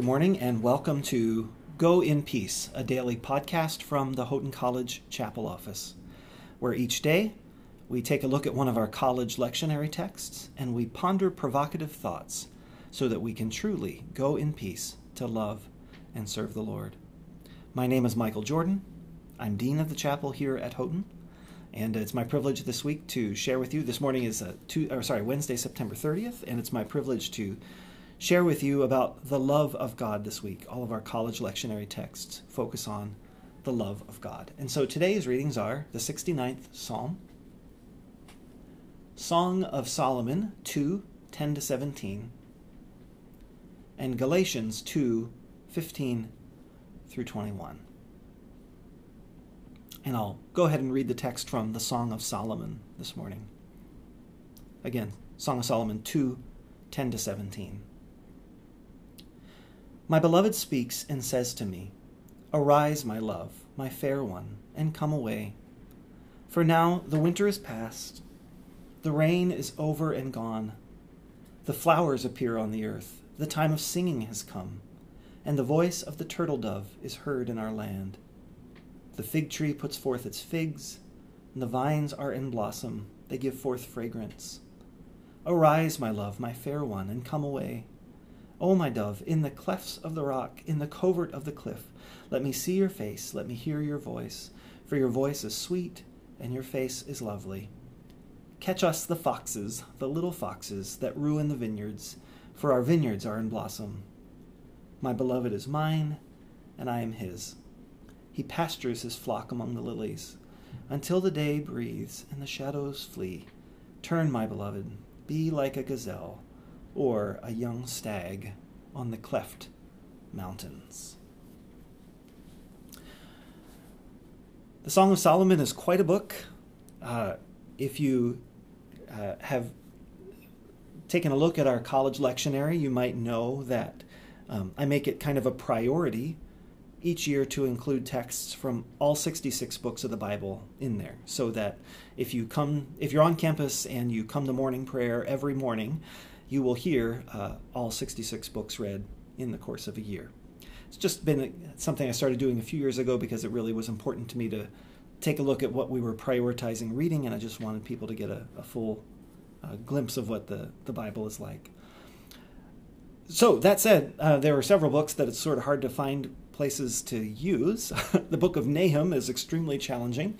Good morning and welcome to Go in Peace, a daily podcast from the Houghton College Chapel office, where each day we take a look at one of our college lectionary texts and we ponder provocative thoughts so that we can truly go in peace to love and serve the Lord. My name is Michael Jordan. I'm Dean of the Chapel here at Houghton, and it's my privilege this week to share with you. This morning is a two, or sorry, Wednesday, September 30th, and it's my privilege to share with you about the love of God this week. All of our college lectionary texts focus on the love of God. And so today's readings are the 69th Psalm, Song of Solomon 2 10 to 17, and Galatians 2 15 through 21. And I'll go ahead and read the text from the Song of Solomon this morning. Again, Song of Solomon 2 10 to 17. My beloved speaks and says to me, Arise, my love, my fair one, and come away. For now the winter is past, the rain is over and gone. The flowers appear on the earth, the time of singing has come, and the voice of the turtle dove is heard in our land. The fig tree puts forth its figs, and the vines are in blossom, they give forth fragrance. Arise, my love, my fair one, and come away. O my dove, in the clefts of the rock, in the covert of the cliff, let me see your face, let me hear your voice, for your voice is sweet, and your face is lovely. Catch us the foxes, the little foxes that ruin the vineyards, for our vineyards are in blossom. My beloved is mine, and I am his. He pastures his flock among the lilies, until the day breathes and the shadows flee. Turn, my beloved, be like a gazelle or a young stag on the cleft mountains. The Song of Solomon is quite a book. Uh, if you uh, have taken a look at our college lectionary, you might know that um, I make it kind of a priority each year to include texts from all 66 books of the Bible in there so that if you come if you're on campus and you come to morning prayer every morning you will hear uh, all 66 books read in the course of a year. It's just been something I started doing a few years ago because it really was important to me to take a look at what we were prioritizing reading, and I just wanted people to get a, a full uh, glimpse of what the, the Bible is like. So, that said, uh, there are several books that it's sort of hard to find places to use. the book of Nahum is extremely challenging.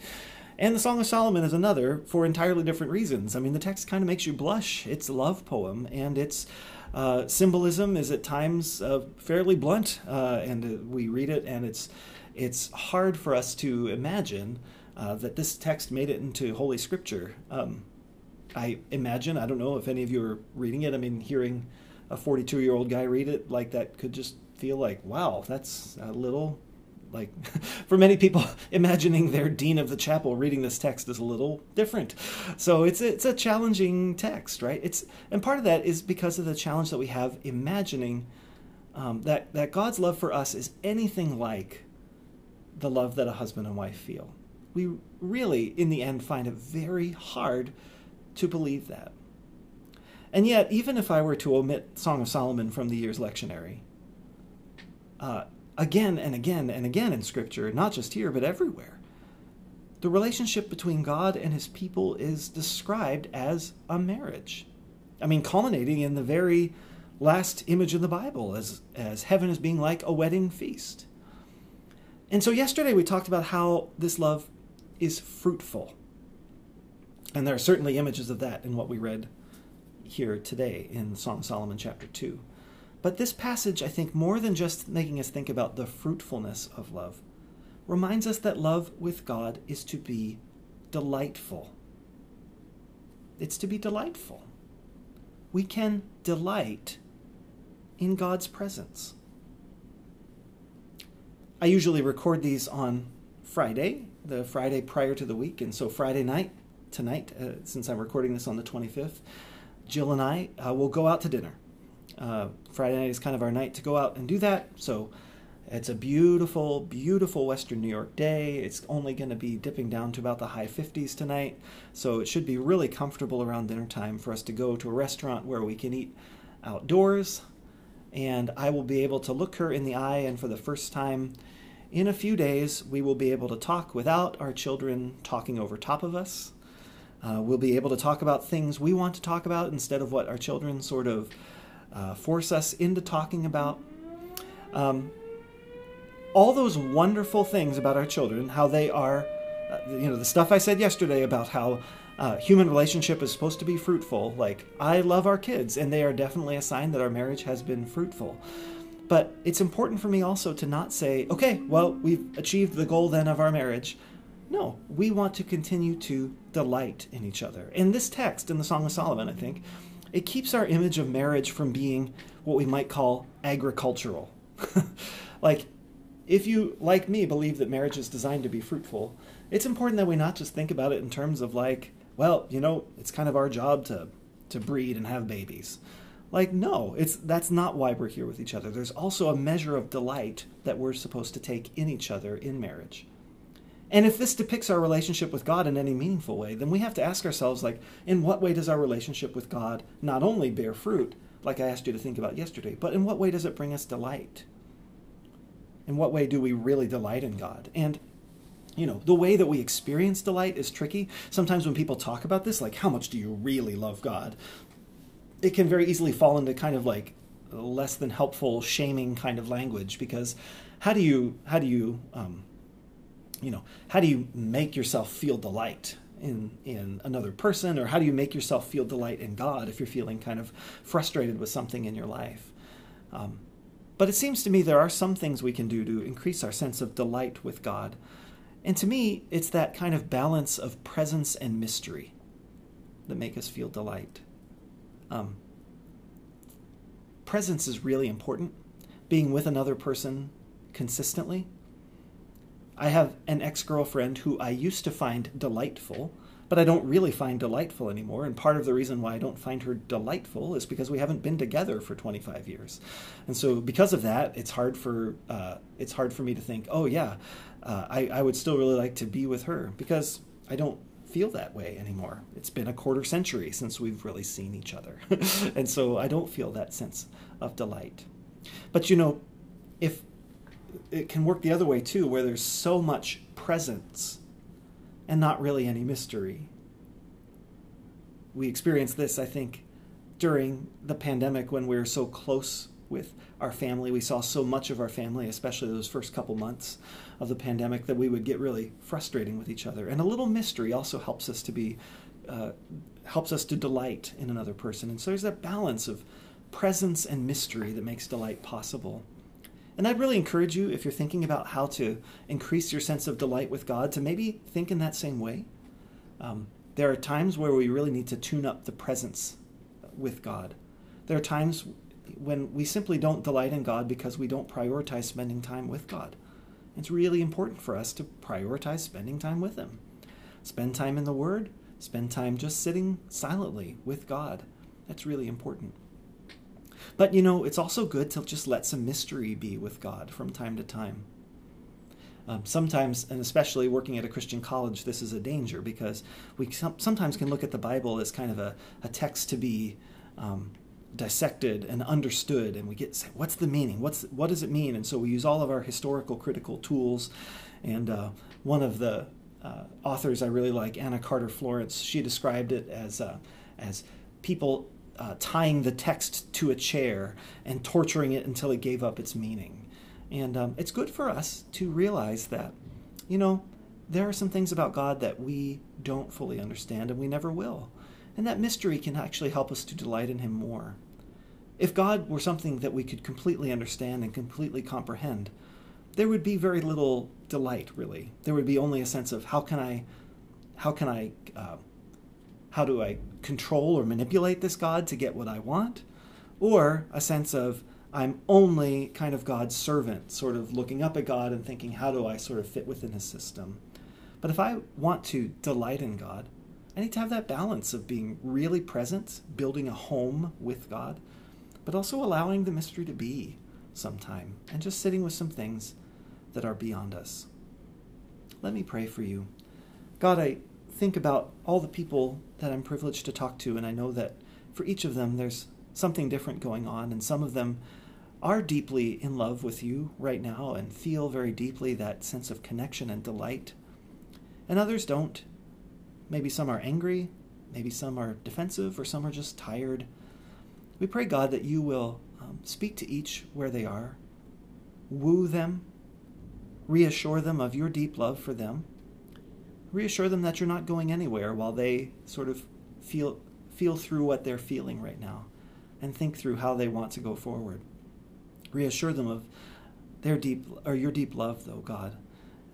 And the Song of Solomon is another for entirely different reasons. I mean, the text kind of makes you blush. It's a love poem, and its uh, symbolism is at times uh, fairly blunt. Uh, and uh, we read it, and it's it's hard for us to imagine uh, that this text made it into Holy Scripture. Um, I imagine. I don't know if any of you are reading it. I mean, hearing a 42 year old guy read it like that could just feel like, wow, that's a little like for many people imagining their dean of the chapel reading this text is a little different. So it's it's a challenging text right? It's and part of that is because of the challenge that we have imagining um, that that god's love for us is anything like the love that a husband and wife feel. We really in the end find it very hard to believe that. And yet even if i were to omit song of solomon from the year's lectionary uh, again and again and again in Scripture, not just here, but everywhere. The relationship between God and his people is described as a marriage. I mean, culminating in the very last image in the Bible as, as heaven as being like a wedding feast. And so, yesterday we talked about how this love is fruitful. And there are certainly images of that in what we read here today in Song Solomon chapter 2. But this passage, I think, more than just making us think about the fruitfulness of love, reminds us that love with God is to be delightful. It's to be delightful. We can delight in God's presence. I usually record these on Friday, the Friday prior to the week, and so Friday night, tonight, uh, since I'm recording this on the 25th, Jill and I uh, will go out to dinner. Uh, Friday night is kind of our night to go out and do that. So it's a beautiful, beautiful Western New York day. It's only going to be dipping down to about the high 50s tonight. So it should be really comfortable around dinner time for us to go to a restaurant where we can eat outdoors and I will be able to look her in the eye, and for the first time in a few days, we will be able to talk without our children talking over top of us. Uh, we'll be able to talk about things we want to talk about instead of what our children sort of uh, force us into talking about. Um, all those wonderful things about our children, how they are, uh, you know, the stuff I said yesterday about how uh, human relationship is supposed to be fruitful. Like, I love our kids, and they are definitely a sign that our marriage has been fruitful. But it's important for me also to not say, okay, well, we've achieved the goal then of our marriage. No, we want to continue to delight in each other. In this text, in the Song of Solomon, I think, it keeps our image of marriage from being what we might call agricultural. like, if you, like me, believe that marriage is designed to be fruitful, it's important that we not just think about it in terms of like, well, you know, it's kind of our job to to breed and have babies. Like no, it's that's not why we're here with each other. There's also a measure of delight that we're supposed to take in each other in marriage. And if this depicts our relationship with God in any meaningful way, then we have to ask ourselves like in what way does our relationship with God not only bear fruit, like I asked you to think about yesterday, but in what way does it bring us delight? In what way do we really delight in God? And you know, the way that we experience delight is tricky. Sometimes when people talk about this, like, how much do you really love God? It can very easily fall into kind of like less than helpful shaming kind of language because how do you, how do you, um, you know, how do you make yourself feel delight in in another person, or how do you make yourself feel delight in God if you're feeling kind of frustrated with something in your life? Um, but it seems to me there are some things we can do to increase our sense of delight with God. And to me, it's that kind of balance of presence and mystery that make us feel delight. Um, presence is really important. Being with another person consistently. I have an ex girlfriend who I used to find delightful, but I don't really find delightful anymore. And part of the reason why I don't find her delightful is because we haven't been together for 25 years. And so, because of that, it's hard for uh, it's hard for me to think, oh yeah, uh, I, I would still really like to be with her because I don't feel that way anymore. It's been a quarter century since we've really seen each other. and so I don't feel that sense of delight. But you know, if it can work the other way too, where there's so much presence and not really any mystery. We experienced this, I think, during the pandemic when we were so close with our family. We saw so much of our family, especially those first couple months of the pandemic, that we would get really frustrating with each other. And a little mystery also helps us to be, uh, helps us to delight in another person. And so there's that balance of presence and mystery that makes delight possible. And I'd really encourage you, if you're thinking about how to increase your sense of delight with God, to maybe think in that same way. Um, there are times where we really need to tune up the presence with God. There are times when we simply don't delight in God because we don't prioritize spending time with God. It's really important for us to prioritize spending time with Him. Spend time in the Word, spend time just sitting silently with God. That's really important. But you know, it's also good to just let some mystery be with God from time to time. Um, sometimes, and especially working at a Christian college, this is a danger because we sometimes can look at the Bible as kind of a, a text to be um, dissected and understood and we get say, what's the meaning what's what does it mean and so we use all of our historical critical tools and uh, one of the uh, authors I really like Anna Carter Florence she described it as uh, as people uh, tying the text to a chair and torturing it until it gave up its meaning and um, it's good for us to realize that you know there are some things about God that we don't fully understand and we never will and that mystery can actually help us to delight in Him more. If God were something that we could completely understand and completely comprehend, there would be very little delight, really. There would be only a sense of how can I, how can I, uh, how do I control or manipulate this God to get what I want? Or a sense of I'm only kind of God's servant, sort of looking up at God and thinking, how do I sort of fit within his system? But if I want to delight in God, I need to have that balance of being really present, building a home with God, but also allowing the mystery to be sometime and just sitting with some things that are beyond us. Let me pray for you. God, I think about all the people that I'm privileged to talk to, and I know that for each of them there's something different going on, and some of them are deeply in love with you right now and feel very deeply that sense of connection and delight, and others don't. Maybe some are angry, maybe some are defensive, or some are just tired. We pray, God, that you will um, speak to each where they are, woo them, reassure them of your deep love for them, reassure them that you're not going anywhere while they sort of feel feel through what they're feeling right now and think through how they want to go forward. Reassure them of their deep or your deep love, though, God,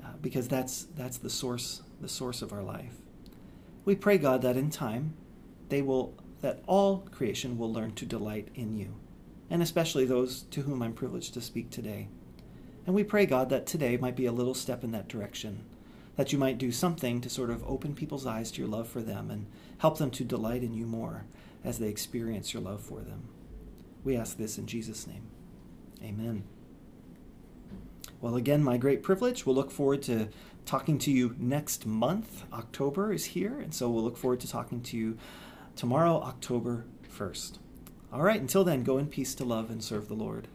uh, because that's that's the source the source of our life. We pray, God, that in time they will that all creation will learn to delight in you, and especially those to whom I'm privileged to speak today. And we pray, God, that today might be a little step in that direction, that you might do something to sort of open people's eyes to your love for them and help them to delight in you more as they experience your love for them. We ask this in Jesus' name. Amen. Well, again, my great privilege. We'll look forward to talking to you next month. October is here, and so we'll look forward to talking to you tomorrow, October 1st. All right, until then, go in peace to love and serve the Lord.